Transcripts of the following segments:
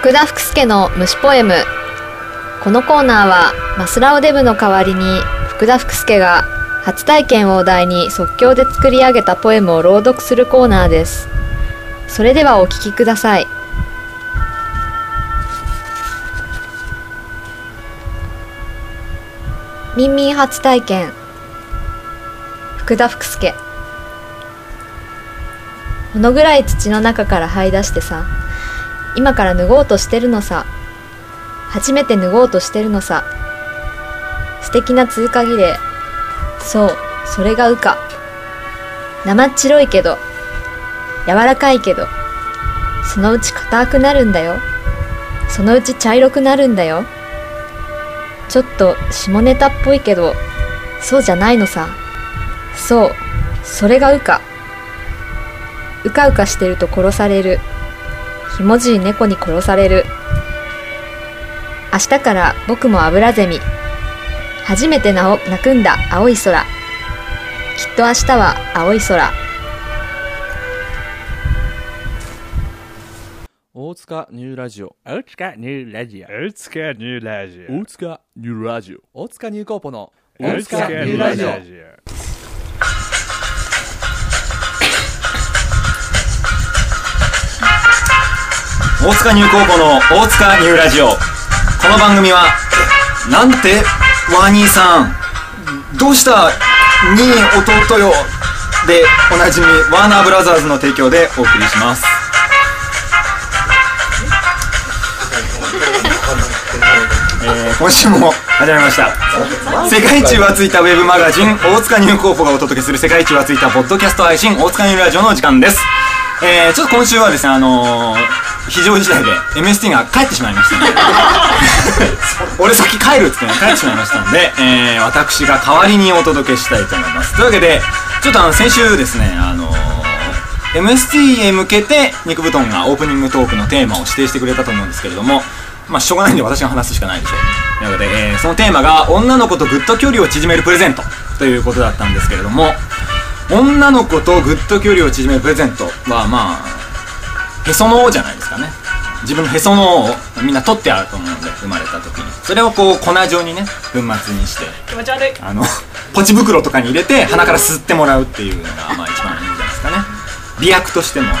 福田福助の虫ポエム。このコーナーはマスラオデブの代わりに福田福助が初体験をお題に即興で作り上げたポエムを朗読するコーナーです。それではお聴きください。ミンミン初体験。福田福助。このぐらい土の中から這い出してさ。今から脱ごうとしてるのさ。初めて脱ごうとしてるのさ。素敵な通過儀礼。そうそれが羽化。生っ白いけど。柔らかいけど。そのうち硬くなるんだよ。そのうち茶色くなるんだよ。ちょっと下ネタっぽいけどそうじゃないのさ。そうそれが羽化。うかうかしてると殺される。ひもじい猫に殺される。明日から僕もアブラゼミ。初めてなお泣くんだ青い空。きっと明日は青い空。大塚ニューラジオ。大塚ニューラジオ。大塚ニューラジオ。大塚ニューラジオ。大塚ニューコーポの。大塚ニューラジオ大塚ニューコーポの大塚ニューラジオ。この番組はなんてワニーさん。どうした？に弟よ。でおなじみワーナーブラザーズの提供でお送りします。えー今週も始まりました。世界一はついたウェブマガジン大塚ニューコーポがお届けする世界一はついたポッドキャスト配信大塚ニューラジオの時間です。えー、ちょっと今週はですねあのー、非常事態で MST が帰ってしまいました。俺先帰るっつってね帰ってしまいましたので、えー、私が代わりにお届けしたいと思います。というわけでちょっとあの先週ですねあのー、MST へ向けて肉布団がオープニングトークのテーマを指定してくれたと思うんですけれどもまあしょうがないんで私が話すしかないでしょう。というわけで、えー、そのテーマが女の子とぐっと距離を縮めるプレゼントということだったんですけれども女の子とぐっと距離を縮めるプレゼントはまあへその緒じゃないですかね。自分のへその緒をみんな取ってあると思うので生まれた時に。それをこう粉状にね粉末にして気持ち悪い。あの ポチ袋とかに入れて鼻から吸ってもらうっていうのがまあ一番いいんじゃないですかね。美薬としても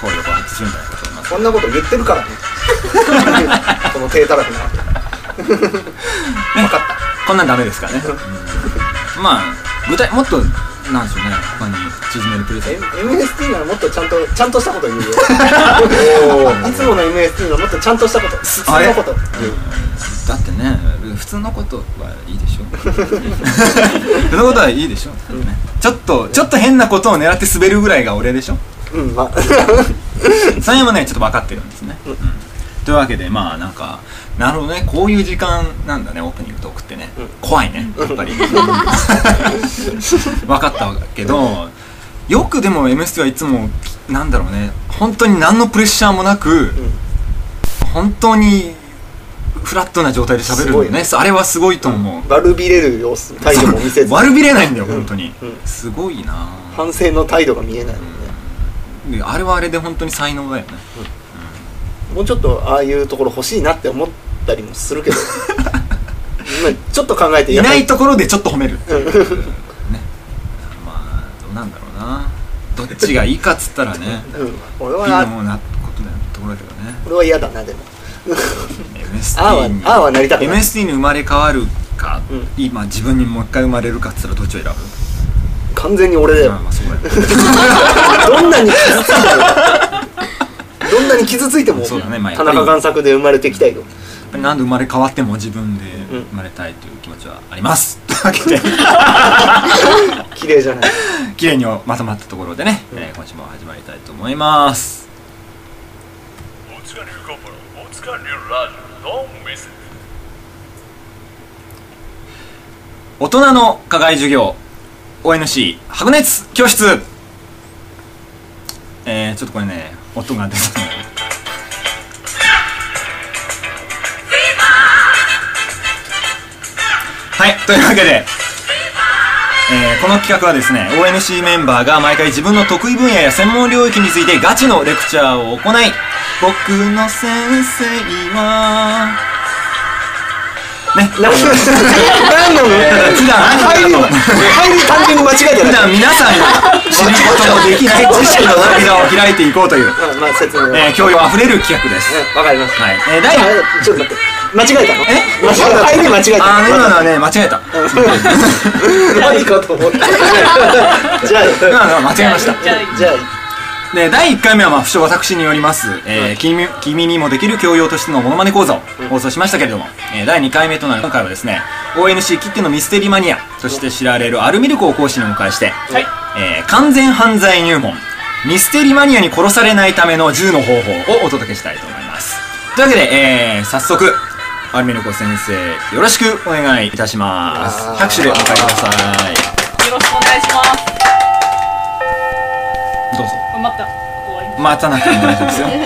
効力を発揮するんじゃないかと思います。そんなこと言ってるからね。この低たらくな。分かっこんなんダメですからね、うん。まあ具体もっとなんでしょうね。他に縮めるプレたゼン MST ならもっとちゃんとちゃんとしたこと言うよ。いつもの MST ならもっとちゃんとしたこと。普通のこと。だってね普通のことはいいでしょ。普通のことはいいでしょ、ねちょっとちょっと変なことを狙って滑るぐらいが俺でしょ。うんまあ。その辺もねちょっと分かってるんですね、うんというわけでまあなんかなるほどね。こういう時間なんだね。オープニングトークってね、怖いね。やっぱり。分かったけどよくでも MST はいつもなんだろうね。本当に何のプレッシャーもなく、本当にフラットな状態で喋るのね。すあれはすごいと思う、悪びれる様子態度も見せず。悪びれないんだよ本当に、うん。すごいな。反省の態度が見えないもん。ねであれはあれで本当に才能だよねもうちょっとああいうところ欲しいなって思ったりもするけど。まあちょっと考えていないところでちょっと褒める。ね。まあどうなんだろうな。どっちがいいかっつったらね。うん。俺微は妙なことだところだけどね。俺は嫌だなでも。MST ああはにああはなりたくない。MST に生まれ変わるか、うん。今自分にもう一回生まれるかっつったらどっちを選ぶ？完全に俺だよ。まあまあそうだよ。どんなに傷つどんなに傷ついてもそうだね田中贋作で生まれていきたいと。やっぱり何度生まれ変わっても自分で生まれたいという気持ちはあります、というわけで。綺麗じゃない。綺麗にまとまったところでね、えー今週も始まりたいと思います。大塚ニューコーポの大塚ニューラジオ Don't miss it 大人の課外授業。ONC 白熱教室。えー、ちょっとこれね音が出たのはいというわけで、えーこの企画はですね ONC メンバーが毎回自分の得意分野や専門領域についてガチのレクチャーを行い僕の先生はね。な 何なのえー普段入り入り単純に間違えて普段皆さんが知ることのできない知識の扉を開いていこうという、まあまあ説明えー、教養あふれる企画です、うんわかりました。はい。えー、ちょっと待って。間違えたの？え？間違えた。間違えたあー今のはね間違えた。何かと思ったじゃあ今のは間違えました。じゃあで第1回目はまあ不詳私によります、えー君君にもできる教養としてのモノマネ講座を放送しましたけれども、えー第2回目となる今回はですね ONC きってのミステリマニアとして知られるアルミルクを講師にお迎えして、はい。えー完全犯罪入門ミステリマニアに殺されないための銃の方法をお届けしたいと思います。というわけで、えー早速アルミルコ先生よろしくお願いいたします。拍手でお迎えくださいどうぞ待った終わり。ま待たなくても大丈夫ですよ。す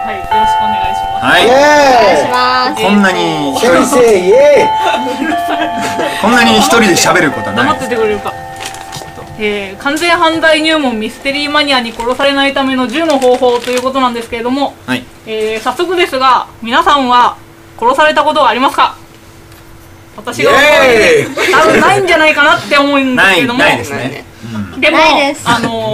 はいよろしくお願いします。はい。イエます。こんなに一人先生イエこんなに一人で喋ることはな黙っいですててくれるか。えー完全犯罪入門ミステリーマニアに殺されないための銃の方法ということなんですけれども、はい。えー早速ですが皆さんは殺されたことはありますか？私が多分ないんじゃないかなって思うんですないけども。ないですねでもないです。あの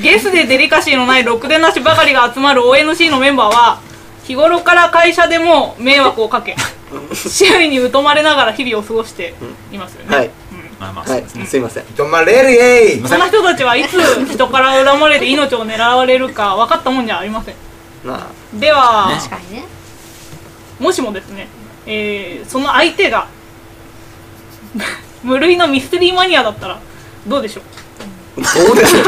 ゲスでデリカシーのないろくでなしばかりが集まる ONC のメンバーは日頃から会社でも迷惑をかけ 周囲に疎まれながら日々を過ごしていますよね、はい。まあまあはい。そうですね。すいません。止まれるイエーイそんな人たちはいつ人から恨まれて命を狙われるか分かったもんじゃありません。までは、確かにね。もしもですね、えーその相手が 無類のミステリーマニアだったらどうでしょう？あどうでしょう？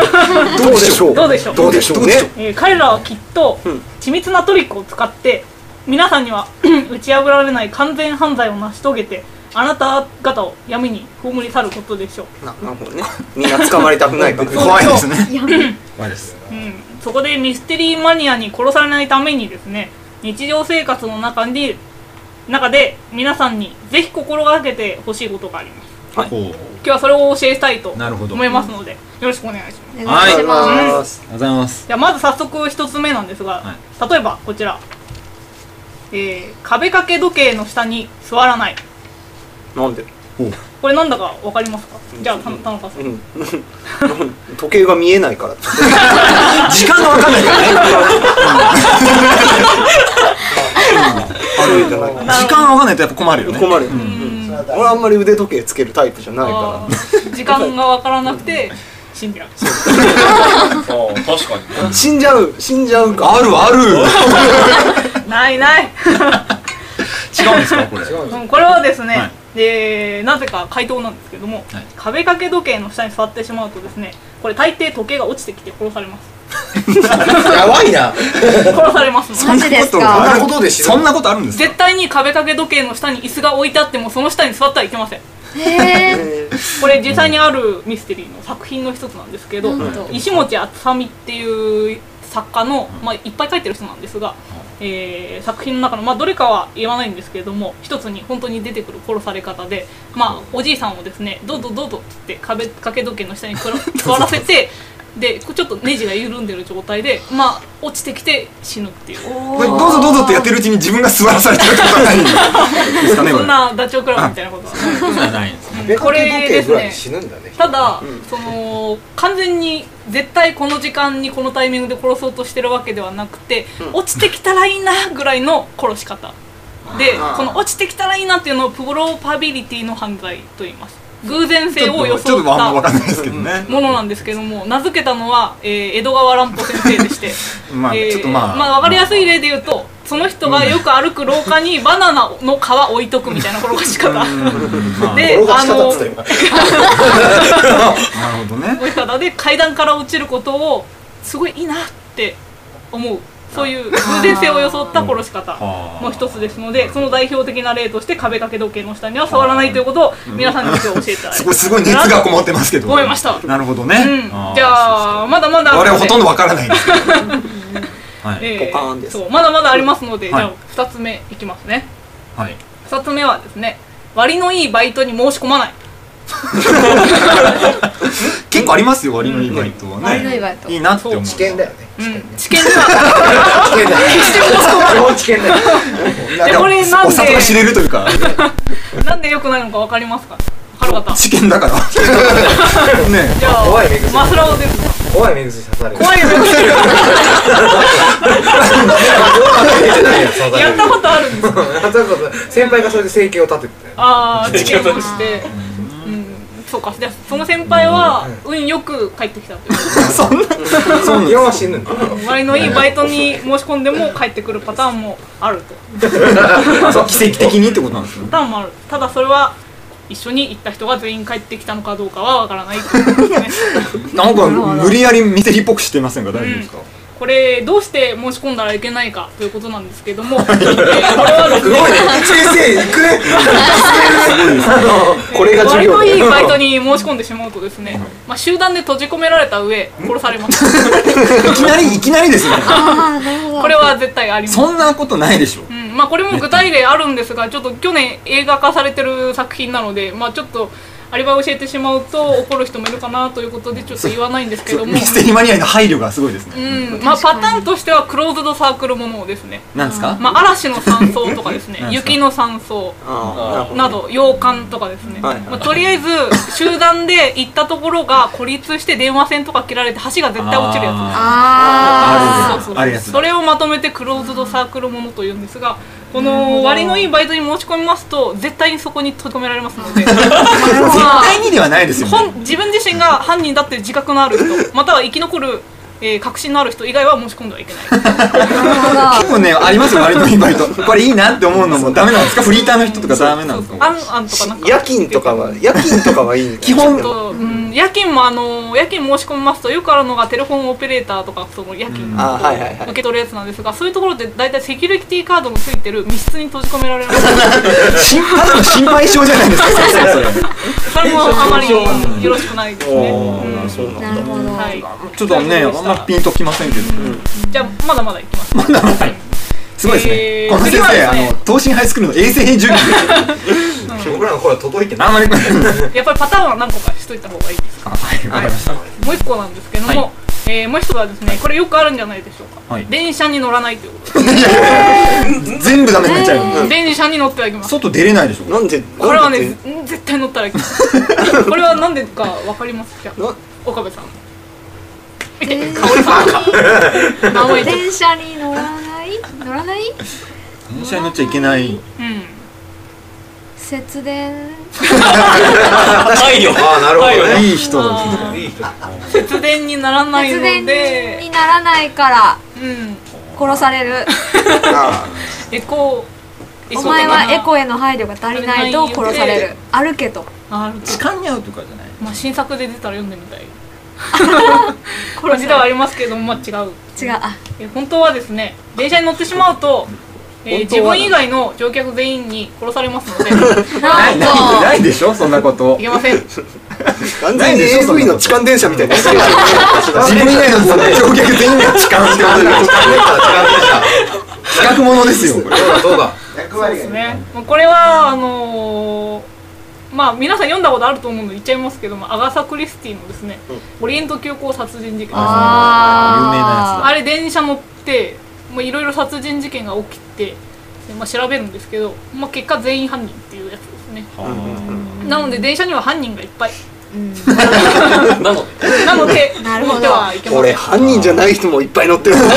どうでしょう？どうでしょう？どうでしょう？ねえー彼らはきっとうん。緻密なトリックを使って皆さんには 打ち破られない完全犯罪を成し遂げてあなた方を闇に葬り去ることでしょう、ななるほどね。みんな捕まりたくないか。ら 怖いですね。怖いです。うん、そこでミステリーマニアに殺されないためにですね日常生活の中に中で皆さんにぜひ心がけてほしいことがあります。ほう今日はそれをお教えしたいとなるほど。思いますのでよろしくお願いします。お願いします、ありがとうござい。ますありがとうございます。じゃあまず早速一つ目なんですが、例えばこちら、えー壁掛け時計の下に座らない。なんで？これなんだかわかりますか？じゃあた田中さん、うん。時計が見えないから。時間が分かんないからね。歩いてない。時間が分かんないとやっぱ困るよね。困る。よ、うん俺あんまり腕時計つけるタイプじゃないあかー。時間がわからなくて死んじゃう。ああ確かにら死んじゃう。死んじゃうか。あるある。ないない。違うんですかこれ？うんこれはですね、はい。でなぜか回答なんですけども、はい。壁掛け時計の下に座ってしまうとですねこれ大抵時計が落ちてきて殺されます やばいな。殺されますのでマジですそんかなことでそんなことあるんですか？絶対に壁掛け時計の下に椅子が置いてあってもその下に座ってはいけません。へええこれ実際にあるミステリーの作品の一つなんですけど、なん。だ石持あさみっていう作家の、まあ、いっぱい書いてる人なんですが、えー作品の中の、まあ、どれかは言わないんですけれども一つに本当に出てくる殺され方で、まあ、おじいさんをですねどうぞどうぞって壁掛け時計の下に座ら座らせて でちょっとネジが緩んでる状態で、まあ、落ちてきて死ぬっていう。どうぞどうぞってやってるうちに自分が座らされてるってことはないんです。かねそんなダチョウ倶楽部みたいなことはないですね。これですね。死ぬんだねただ、うんその完全に絶対この時間にこのタイミングで殺そうとしてるわけではなくて、うん。落ちてきたらいいなぐらいの殺し方。でこの落ちてきたらいいなっていうのをプロパビリティの犯罪と言います偶然性をちょっとちょ装ったかんないですけどね。ものなんですけども名付けたのは、えー江戸川乱歩先生でして。まあえーちょっとまあ。まあ分かりやすい例で言うとその人がよく歩く廊下にバナナの皮置いとくみたいな殺し方。まあ で転がしあの方っつったよ。なるほどね。追い方で階段から落ちることをすごいいいなって思うそういう偶然性を装った殺し方の一つですのでその代表的な例として壁掛け時計の下には触らないということを皆さんに今日教えていただいてす。ごいすごい熱がこもってますけど。思いました。なるほどね。うん。じゃあまだまだあ我々ほとんど分からないんですけど。はい。えーンです。そうまだまだありますので、はい。じゃあ2つ目いきますね。はい。2つ目はですね割のいいバイトに申し込まない。結構ありますよ割のいいバイトはね。割のいいバイト。いいなって思う。危険だよねうん。知見では。危険だ超危険だよなんかこれなんで？お里が知れるというか。なんで良くないのか分かりますか？分かる方試験だから。ねじゃあ怖い目薬。マスラオです怖い目薬刺される。怖いよやったことあるんですか？やったこと先輩がそれで生計を立てて。たよああ知見をして。うんそうか。じゃあその先輩は運よく帰ってきたという。そんな。そうなん要は死ぬん。だ割のいいバイトに申し込んでも帰ってくるパターンもあると。そう奇跡的にってことなんですね。パターンもある。ただそれは一緒に行った人が全員帰ってきたのかどうかはわからないね。なんか無理やり見せりっぽくしてませんか？大丈夫ですか、これどうして申し込んだらいけないかということなんですけども、えーこれはですね。先生行くね。これが授業割といいバイトに申し込んでしまうとですね、まあ、集団で閉じ込められた上殺されますいきなりいきなりですね。これは絶対あります。そんなことないでしょ。うん。まあ、これも具体例あるんですがちょっと去年映画化されてる作品なので、まあ、ちょっとアリバイを教えてしまうと怒る人もいるかなということでちょっと言わないんですけども。ミステリーマニアへの配慮がすごいですうね、ん。まあ、パターンとしてはクローズドサークルものですね、なんですか、まあ、嵐の山荘とかですね。雪の山荘。あなど。洋館とかですね、はいまあ、とりあえず集団で行ったところが孤立して電話線とか切られて橋が絶対落ちるやつです。あそうそうあそれをまとめてクローズドサークルものというんですがこの割のいいバイトに申し込みますと絶対にそこに閉じ込められますので。絶対にではないですよね。本自分自身が犯人だって自覚のある人または生き残る、えー確信のある人以外は申し込んではいけない。結構ねありますよ割といいバイト。これいいなって思うのもダメなんですか？フリーターの人とかダメなんですか？あんあんとかなんか。夜勤とかは夜勤とかはいい基本。と、うん、夜勤もあの夜勤申し込みますとよくあるのがテレフォンオペレーターとかその夜勤あはいはいはい。受け取るやつなんですがそういうところで大体セキュリティカードのついてる密室に閉じ込められる心配性じゃないですか？それそれもあまりよろしくないですね、うんあなるほど、はい、ちょっとねあんまピンときませんけど、じゃあまだまだいきます。まだまだ。すごいですね、えーこの先生、ねあの東進ハイスクールの衛生編授業僕らの声は届いてないあんまり。やっぱりパターンは何個かしといた方がいいですか。はいわかりました、もう一個なんですけども、はい。えーもう一つはですねこれよくあるんじゃないでしょうか、はい。電車に乗らないということ。で全部ダメになっちゃう、す電車に乗ってはいけます外出れないでしょ。なんでこれはね絶対乗ったらいけない これはなんでかわかりますじゃあな岡部さん電車に乗らない？乗らない？電車に乗っちゃいけない。たうん。節電？配慮ああなるほどね。いい人ですね。あーいい人。節電にならないの節電でにならないから。うん殺される。あ エコエコお前はエかコへの配慮が足りないと殺される。あるけどなある痴漢に合うとかじゃない？まあ新作で出たら読んでみたい感じではありますけどもまあ違う。違う。あ。え本当はですね電車に乗ってしまうと、えー自分以外の乗客全員に殺されますので。ないないないでしょそんなこと。いけません。完全に AV の痴漢電車みたいにな 自分以外の乗客全員が痴漢ってことで企画ものですよこれそうだそうですね。もうこれはあのーまあ皆さん読んだことあると思うので言っちゃいますけどもアガサ・クリスティのですね、オリエント急行殺人事件ですねああれ電車乗ってもういろいろ殺人事件が起きて、でまあ、調べるんですけど、まあ、結果全員犯人っていうやつですね。なので電車には犯人がいっぱい。なの。なのでなるほど。乗ってはいけません。俺犯人じゃない人もいっぱい乗ってるもんな。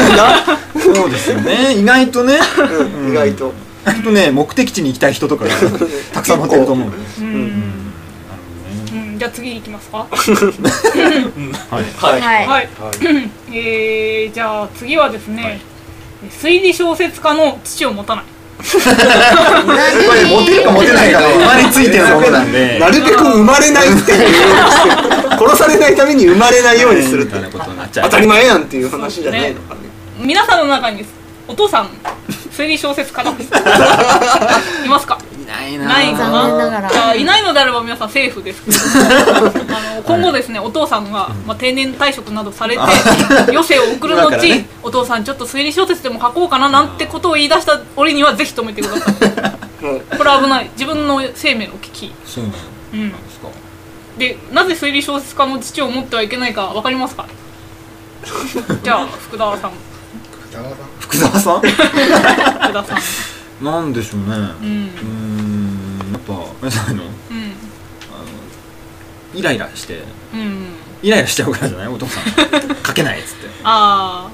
そうですよね。意外とね。意外と意外とね目的地に行きたい人とかが たくさん乗ってると思う。うん。うん。じゃあ次いきますか？はい。はい。はい、えー、じゃあ次はですね、推理小説家の父を持たない。これモテるかモテないかの生まれついてるものなんで。なるべく生まれないっていう。殺されないために生まれないようにするってことになっちゃう。当たり前やんっていう話じゃないのかね。皆さんの中にお父さん推理小説家なんです いますか？いないな。ないかな？残念ながら。じゃあいないのであれば皆さんセーフです。け どあの今後ですねお父さんが、まあ、定年退職などされて余生を送る後、ね。お父さんちょっと推理小説でも書こうかななんてことを言い出した折にはぜひ止めてください。これは危ない。自分の生命の危機。そうなんうん。ですか。でなぜ推理小説家の父を持ってはいけないか分かりますか？じゃあ福田さん福沢さん？福田さん。なんでしょうね。うん。うーんやっぱあれじゃないのうんイライラして。うんイライラしちゃうからじゃない？お父さん。書けないっつって。あ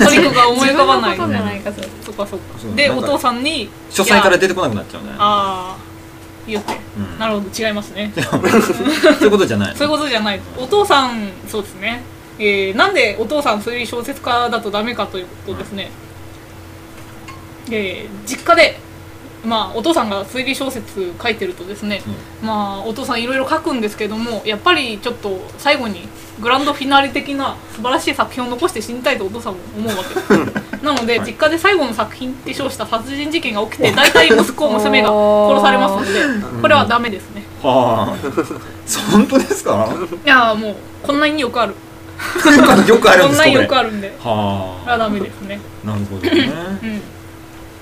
あトリックが思い浮かばない そっかそっかでお父さんに書斎から出てこなくなっちゃうね。ああ言って、うん。なるほど違いますね。そういうことじゃないそういうことじゃない。お父さんそうですねえー、なんでお父さん推理小説家だとダメかというとですね、えー、実家でまあお父さんが推理小説書いてるとですね、まあお父さんいろいろ書くんですけどもやっぱりちょっと最後にグランドフィナーレ的な素晴らしい作品を残して死にたいとお父さんも思うわけです。なので、実家で最後の作品って称した殺人事件が起きて大体息子娘が 殺されますのでこれはダメですね。はあ。本当ですか？いやーもうこんなによくある よくあるんですかこれよくあるんで。はこれ。はダメですね。あなるほどね。うん。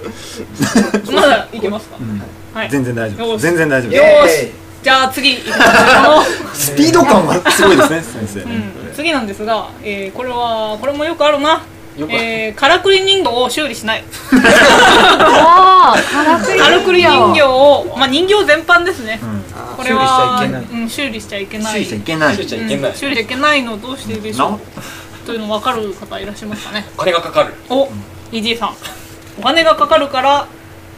まだいけますか、うん。はい。全然大丈夫全然大丈夫よーしじゃあ次 スピード感がすごいですね先生。うねん、次なんですが、えーこれはこれもよくあるなえー、からくり人形を修理しない。ああからくり人形。を、まあ、人形全般ですね、うん。これは修理しちゃいけない。うん、修理しちゃいけない。修理しちゃいけない。修理しちゃいけない。うん修理しちゃいけないのどうしてでしょな？うというの分かる方いらっしゃいますかね。お金がかかる。お、EG さん。お金がかかるから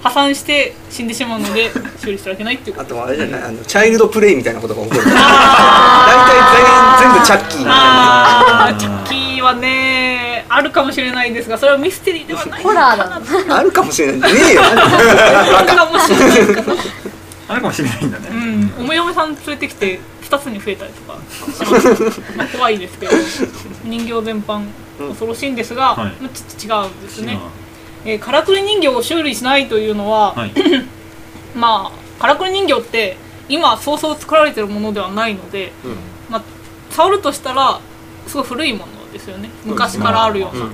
破産して死んでしまうので修理してはいけないっていうこと。あとあれじゃないあのチャイルドプレイみたいなことが起こる。大あ体全全部チャッキーみたいなあーチャッキーはねあるかもしれないですがそれはミステリーではないホラーあるかもしれない。ねえよ。あるかもしれない。かなあるかもしれないんだね。うん。お嫁さん連れてきて2つに増えたりとかしまあ、怖いですけど。人形全般恐ろしいんですが、はい。まあちょっと違うんですね、えーからくり人形を修理しないというのは、はい。まあからくり人形って今そうそう作られてるものではないので、まあ、触るとしたらすごい古いものですよね。昔からあるような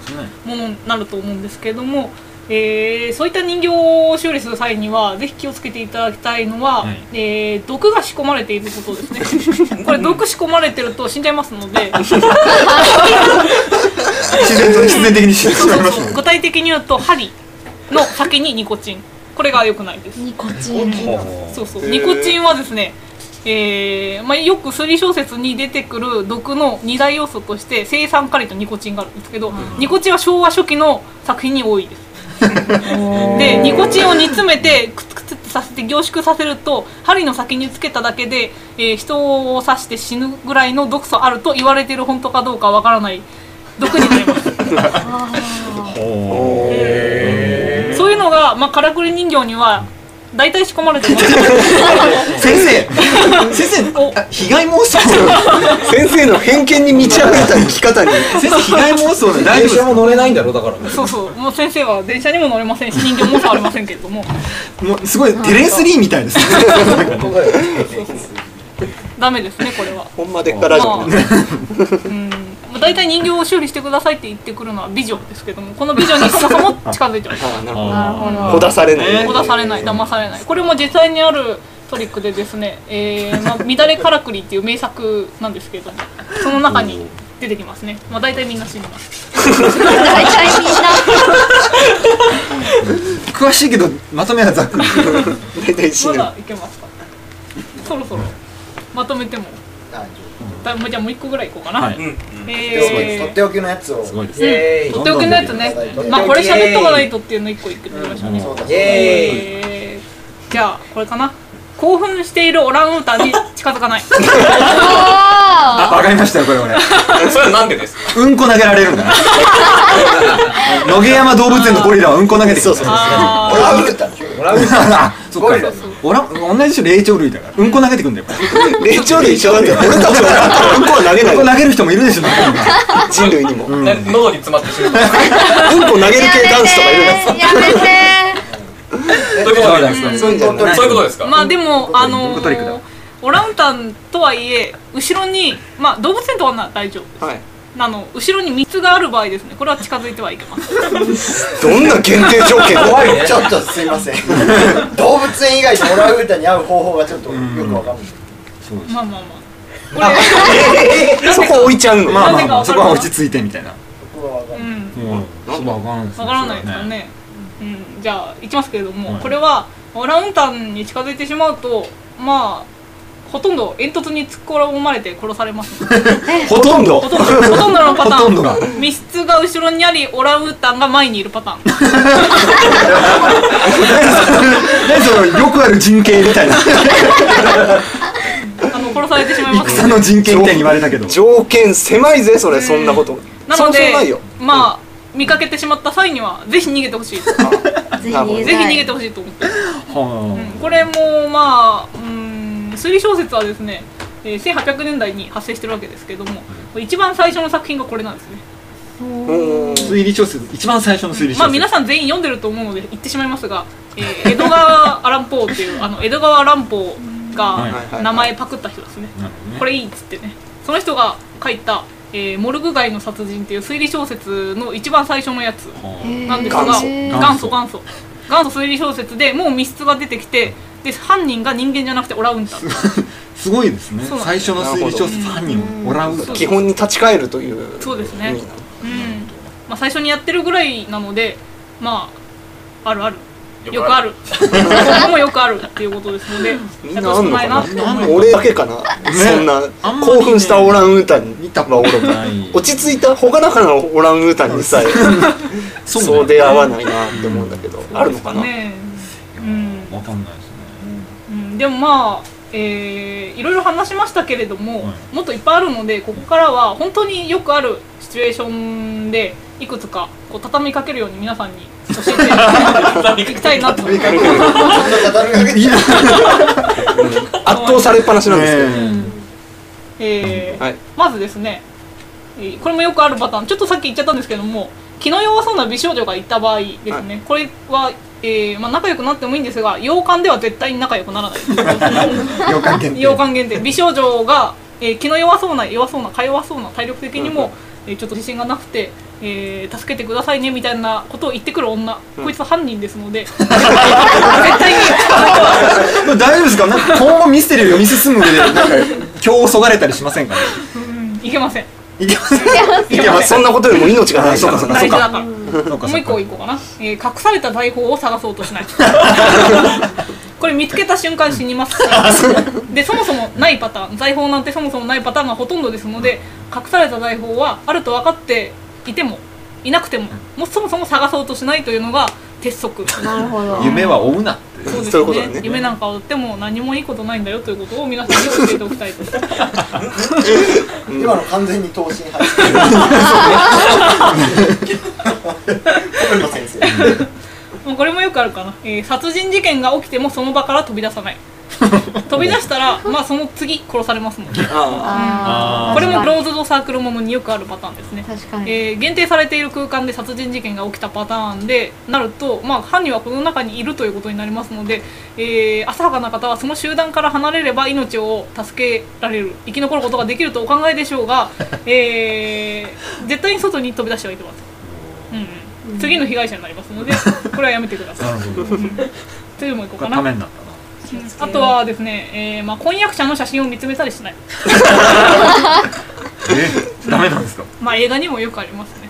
ものになると思うんですけれども、えーそういった人形を修理する際にはぜひ気をつけていただきたいのは、はい。えー毒が仕込まれていることですね。これ毒仕込まれてると死んじゃいますので。自然と必然的に死んでしまいますね。具体的に言うと針の先にニコチン。これが良くないです。ニコチン。そうそう。ニコチンはですねえーまあ、よく推理小説に出てくる毒の二大要素として青酸カリとニコチンがあるんですけど、ニコチンは昭和初期の作品に多いです。でニコチンを煮詰めてクツクツってさせて凝縮させると針の先につけただけで、えー人を刺して死ぬぐらいの毒素あると言われている本当かどうかわからない毒になります。そういうのが、まあ、からくり人形には大体仕込まれてます。先生先生あ被害妄想。先生の偏見に満ち溢れた生き方に。先生被害妄想で大丈夫も乗れないんだろだからそうそう。もう先生は電車にも乗れません。し人形も触れませんけれども。もうすごいテレスリーみたいですね。ダメですねこれは。ほんまでっからじゃまあ。うん。まあ大体人形を修理してくださいって言ってくるのは美女ですけどもこの美女に そもそも近づいてはいけないあなるほど。なるほだされない。ほだされない騙されない。これも実際にあるトリックでですね「えーまあ、乱れからくり」っていう名作なんですけれどもその中に出てきますね、まあ、大体みんな死んでます。大体みんな。詳しいけどまとめはざっくり。大体死まぬだいけますか？そろそろまとめてもだじゃあもう一個ぐらいいこうかな、はい。うんえーとっておきのやつを。すごい。ですイエーイ。とっておきのやつね。まあこれ喋っとかないとっていうの一個言ってみましょうね、そうだイエえーじゃあこれかな。興奮しているオランウータンに近づかない あわかりましたよこれ俺。それはなんでですか？うんこ投げられるんだな。野毛山動物園のゴリラはうんこ投げてそうそうあオランウータンでしょあそっか同じでしょ霊長類だからうんこ投げてくんだよ。霊長類一緒なんだよ俺たちはうんこは投げない。うんこ投げる人もいるでしょ中には人類にも。うん。こな喉に詰まってしまう投げる系男子とかいるんですやめてそういうことですか？そういうんじゃないそういうことですか？まあでもあのトリックだーオランウータンとはいえ後ろにまあ動物園とはな大丈夫はい。あの後ろに3つがある場合ですね。これは近づいてはいけません。どんな限定条件？怖いね。ちょっとすいません。動物園以外でオランウータンに会う方法がちょっとよくわかんない。まあまあまあ。これそこ置いちゃうの？まあまあそこは落ち着いてみたいな。そばわからんですわからないですよね、うん、じゃあいきますけれども、はい。これはオランウータンに近づいてしまうとまあほとんど煙突に突っ込まれて殺されます。ほとんど？ほとんどほとんどのパタほとんどがーン密室が後ろにありオランウータンが前にいるパターン。何そのよくある人形みたいな。あの殺されてしまいます。戦の人形みたいに言われたけど。条件狭いぜそれそんなこと。そなのでうそうないよ。まあ見かけてしまった際にはぜひ逃げてほしい。ぜぜひ逃げひたい逃げてほしいと思って。はこれもまあうん推理小説はですね、えー1800年代に発生してるわけですけども、一番最初の作品がこれなんですね。推理小説一番最初の推理小説。まあ皆さん全員読んでると思うので言ってしまいますが、えー江戸川アランポーっていうあの江戸川乱歩はい。が名前パクった人ですね。これいいっつってね。その人が書いた、えーモルグ街の殺人」っていう推理小説の一番最初のやつはなんですが元祖。元祖元祖。元祖推理小説でもう密室が出てきてで犯人が人間じゃなくてオラウンタンあすごいですね。最初の推理小説犯人をオランウータン基本に立ち返るというそうですね。意味なのうん。まあ、最初にやってるぐらいなのでまああるある。よくある。今後もよくあるっていうことですのでみんなあんのかな？俺だけかな、そんな興奮したオランウータンに。見たことない。落ち着いた？朗らかなオランウータンにさえ。そうね。そう出会わないなって思うんだけど。あるのかな？ね。うん。わかんないでもまあ、えーいろいろ話しましたけれども、はもっといっぱいあるのでここからは本当によくあるシチュエーションでいくつかこう畳みかけるように皆さんに 教えていきたいなと。圧倒されっぱなしなんですけど、ねえ。ーはい。まずですね、えーこれもよくあるパターン。ちょっとさっき言っちゃったんですけども気の弱そうな美少女がいた場合ですね、これは、えーまあ、仲良くなってもいいんですが洋館では絶対に仲良くならない。洋館限定。洋館限定。美少女が、えー気の弱そうな弱そうなか弱そうな体力的にも、えーちょっと自信がなくて、えー助けてくださいねみたいなことを言ってくる女、こいつは犯人ですので。絶対に。大丈夫ですかなんか今後ミステリーを読み進む上でなんか今日そがれたりしませんかね？いけませんいけますいけませんそんなことよりも命が大事。だから大事だか。もう一個いこうかな、えー隠された財宝を探そうとしない。これ見つけた瞬間死にます。しでそもそもないパターン財宝なんてそもそもないパターンがほとんどですので隠された財宝はあると分かっていてもいなくてももうそもそも探そうとしないというのが鉄則。なるほど。夢は追うなってそうですそういうことだね。夢なんかを追っても何もいいことないんだよということを皆さんに教えておきたいと。今の完全に投資に入ってる小山先生。もうこれもよくあるかな、えー殺人事件が起きてもその場から飛び出さない飛び出したらまあその次殺されますのでああー。これもクローズドサークルものによくあるパターンですね。確かに、えー限定されている空間で殺人事件が起きたパターンでなると、まあ、犯人はこの中にいるということになりますので、えー浅はかな方はその集団から離れれば命を助けられる。生き残ることができるとお考えでしょうが、えー絶対に外に飛び出してはいけません、うんうん、次の被害者になりますのでこれはやめてください。なるほど。次もいこうこかな。れためになったなあとはですね、えーまあ、婚約者の写真を見つめたりしない えダメなんですか？まあ映画にもよくありますね。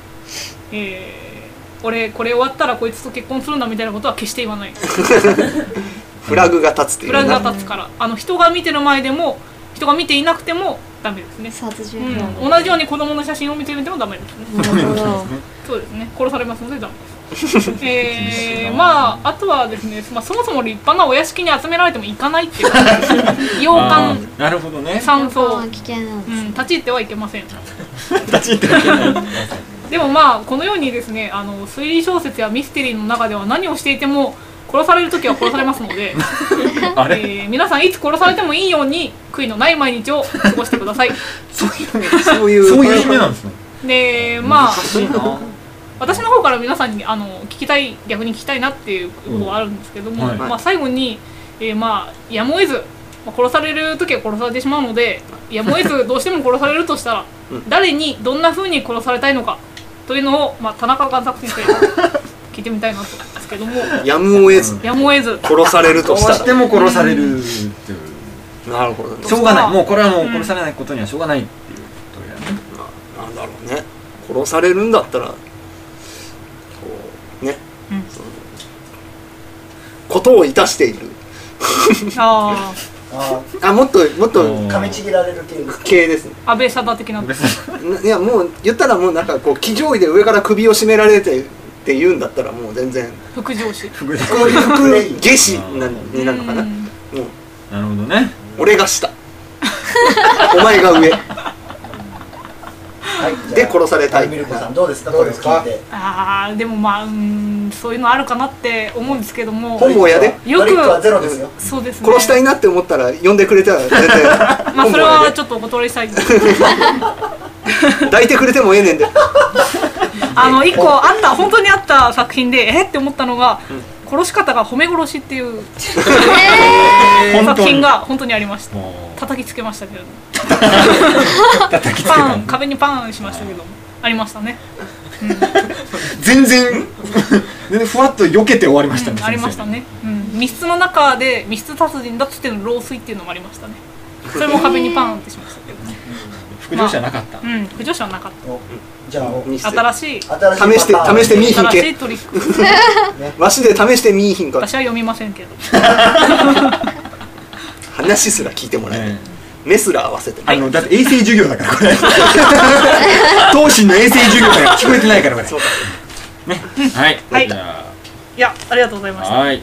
えー、俺これ終わったらこいつと結婚するんだみたいなことは決して言わない。フラグが立つっていうフラグが立つから、あの人が見てる前でも人が見ていなくてもダメですね。殺人うん、犯同じように子供の写真を見てみてもダメですね。そうですね。殺されますのでダメです。えー、まああとはですね、まあそもそも立派なお屋敷に集められても行かないっていう。洋あ館、ーなるほどね。山荘、うん、立ち入ってはいけません。立ち入ってはいけない。でもまあこのようにですねあの推理小説やミステリーの中では何をしていても殺される時は殺されますので、えー皆さんいつ殺されてもいいように悔いのない毎日を過ごしてください。そういうそういうそういう夢なんですね。でまあ難しいな私の方から皆さんにあの聞きたい逆に聞きたいなっていうことはあるんですけども、はい。まあ、最後に、えーまあやむを得ず、まあ、殺される時は殺されてしまうのでやむを得ずどうしても殺されるとしたら、誰にどんな風に殺されたいのかというのを、まあ、田中贋作先生に 聞いてみたいなと思うんですけどもやむを得ず。やむを得ず。殺されるどうとしたら。しても殺されるっていうなるほどね。しょうがない。もうこれはもう殺されないことにはしょうがないっていうことだよね。なんだろうね。殺されるんだったらこうね、うんそのことをいたしている。あああもっともっと噛みちぎられる系です系ですね。あ安倍貞的な。いやもう言ったらもうなんかこう騎乗位で上から首を絞められてって言うんだったらもう全然。副上司。副副下司。なになるのかなうんもう。なるほどね。俺が下。お前が上。はいで殺されたい。ミルコさんどうですか？ああでもまあうーんそういうのあるかなって思うんですけども。本望やで。よくトリックはゼロですよ。そうですね。殺したいなって思ったら呼んでくれたら全然まあそれはちょっとお断りしたい。んです抱いてくれてもええねんで。あの一個あった本当にあった作品でえって思ったのが、殺し方が褒め殺しっていう 作品が本当に。ありました。叩きつけましたけれども。叩きつけパたン 壁にパンしましたけども。ありましたね、全然全然ふわっと避けて終わりましたねうんありましたね、うん、密室の中で密室達人だっつっての老衰っていうのもありましたね。それも壁にパンってしました。けどね副上司はなかったうん不女子はなかっおじゃあおにして。た新しい。新試して試してみいひんけ新しいトリック。わしで試してみいひんか。私は読みませんけど。話すら聞いてもらえない、ね。目すら合わせてあのだって衛生授業だからこれ。当心の衛生授業だから聞こえてないからこれ。ね。はい。はい。じゃいやありがとうございました。あはい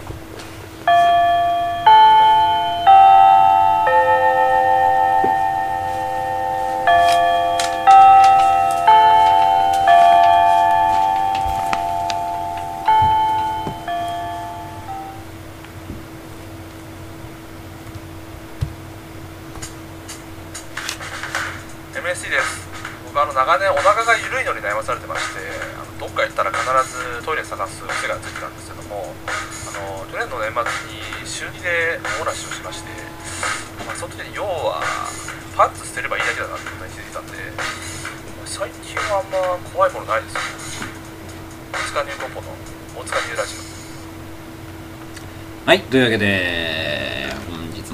ー MSC です。僕あの長年お腹が緩いのに悩まされてましてあのどっか行ったら必ずトイレ探す癖がついてたんですけどもあの去年の年末に週2でお漏らしをしまして、まあ、その時に要はパンツ捨てればいいだけだなってことに気づいたんで最近はあんま怖いものないですよ大塚ニューコポの大塚ニューラジオ。はい、というわけで、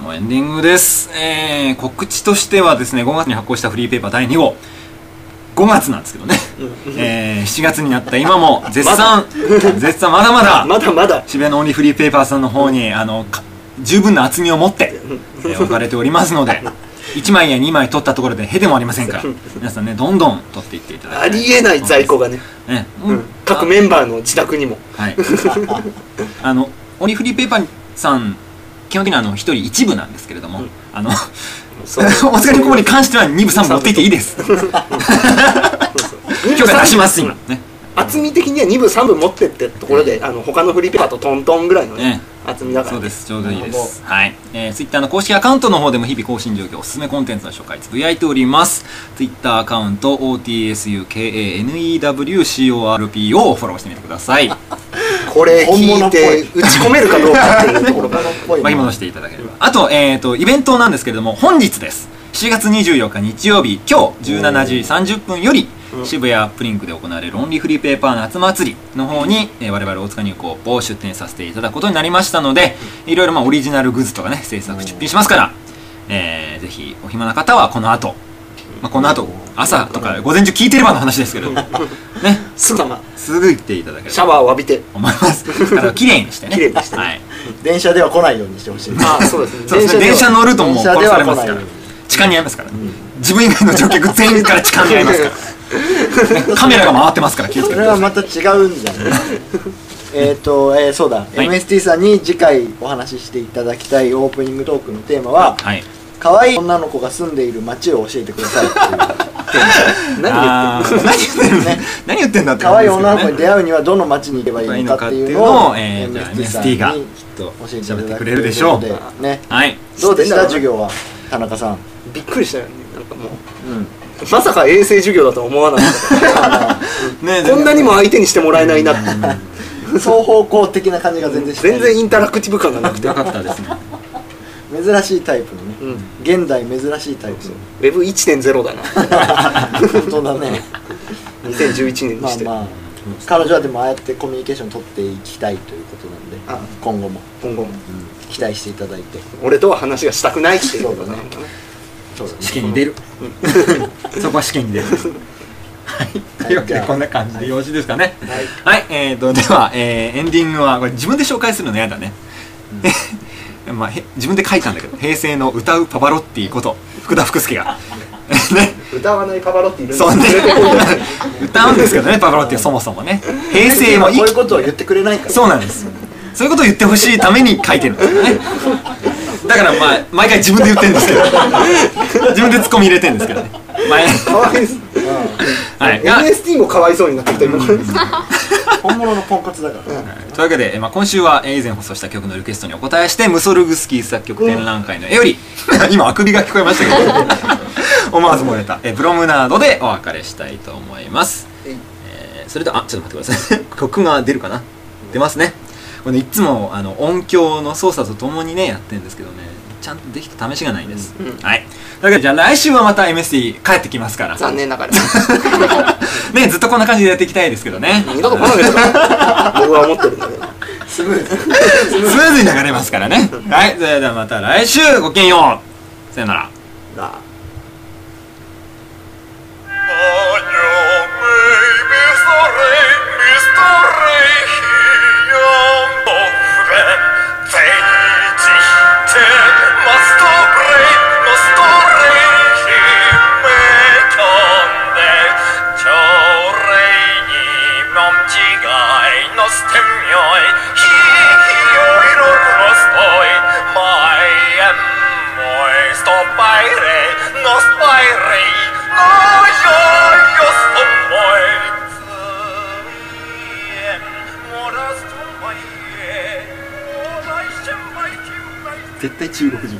もエンディングです。えー、告知としてはですね、5月に発行したフリーペーパー第2号、5月なんですけどね、えー、7月になった今も絶賛、絶賛まだまだ、まだまだ。渋谷のオンリーフリーペーパーさんの方に、あの、か十分な厚みを持って、えー置かれておりますので、1枚や2枚取ったところでへでもありませんから、皆さんね、どんどん取っていっていただきたありえない在庫がね、ね、うん。各メンバーの自宅にも。はい。あの、オリフリーペーパーさん、基本的にはあの、一人一部なんですけれども、あの、そう お疲れここに関しては2部3部持っていっていいです。許可出します、今。ね。厚み的には2部3部持ってってところで、あの他のフリーペーパーとトントンぐらいのねね厚みだからそうです、ちょうどいいです。はい。えー、ツイッターの公式アカウントの方でも日々更新状況、おすすめコンテンツの紹介つぶやいております。ツイッターアカウント、OTSUKANEWCORP をフォローしてみてください。これ聞いて打ち込めるかどうかっていうところがっぽいな巻き戻していただければ。あと、えっ、と、イベントなんですけれども、本日です。7月24日日曜日、今日17時30分より、渋谷プリンクで行われるオンリーフリーペーパー夏祭りの方に、えー我々大塚入稿を出展させていただくことになりましたので、いろいろまあオリジナルグッズとかね、制作出品しますから、えーぜひお暇な方はこの後、まあ、この後、朝とか午前中聞いてればの話ですけど、ね、すぐま。すぐ行っていただけれシャばワーを浴びて。と思います。だから綺麗にしてね。綺麗にしてね。はい。電車では来ないようにしてほしい。ああそうですね。そうですね。電車乗るともう殺されますから痴漢に。遭いますから、自分以外の乗客全員から痴漢に遭いますから、ね カメラが回ってますから気をつけてそれはいまた違うんじゃない？えっと、えーそうだ、い。MST さんに次回お話ししていただきたいオープニングトークのテーマははい可愛い女の子が住んでいる街を教えてくださいって言って何言ってんの？何言ってんだ って可愛い女の子に会出会うにはどの街に行けばいいのかっていうのをえーじゃあ MST がきっと教えていただく喋ってくれるでしょう。ねはいどうでした？授業は田中さん。びっくりしたよね。なんかもう。うん。まさか衛生授業だとは思わなかった。ねこんなにも相手にしてもらえないなって。双方向的な感じが全然しない。全然インタラクティブ感がなくて。なかったですね珍しいタイプのね。うん。現代珍しいタイプの。ウェブ1.0だな。本当だね。2011年にして、まあまあ。彼女はでもああやってコミュニケーション取っていきたいということなんであ今後も。今後も。期待していただいて。俺とは話がしたくないっていう。ことね。そうだね。試験に出る。そこは試験に出る。はい。というわけでこんな感じでよろしいですかね。はい、えーとでは、えーエンディングはこれ自分で紹介するの嫌だね、まあ、へ自分で書いたんだけど平成の歌うパパロッティこと福田福助が。ね。歌わないパパロッティいるんそうね。歌うんですけどねパパロッティはそもそもね。平成もこういうことを言ってくれないから。そうなんです。そういうことを言ってほしいために書いてるんですよね。だからまあ毎回自分で言ってるんですけど。自分でツッコミ入れてるんですけどね。前かわいいですはい。が MST もかわいそうになってきた今 本物のポンコツだから。というわけで、えまあ、今週はえー以前放送した曲のリクエストにお答えしてムソルグスキー作曲展覧会の絵より今あくびが聞こえましたけど。思わず漏れた。えプロムナードでお別れしたいと思います、えーそれではあちょっと待ってください。曲が出るかな？出ますね。これねいつもあの音響の操作とともにねやってるんですけどね。ちゃんとできた試しがないです、はいというわけでじゃあ来週はまた MST 帰ってきますから。残念ながら。ねずっとこんな感じでやっていきたいですけどね。二度と来ないでくだ。さ い僕は思ってるんだけど。スムーズ。スムーズに流れますからね。はい、それではまた来週ごきげんよう。さよなら。絶対中国人。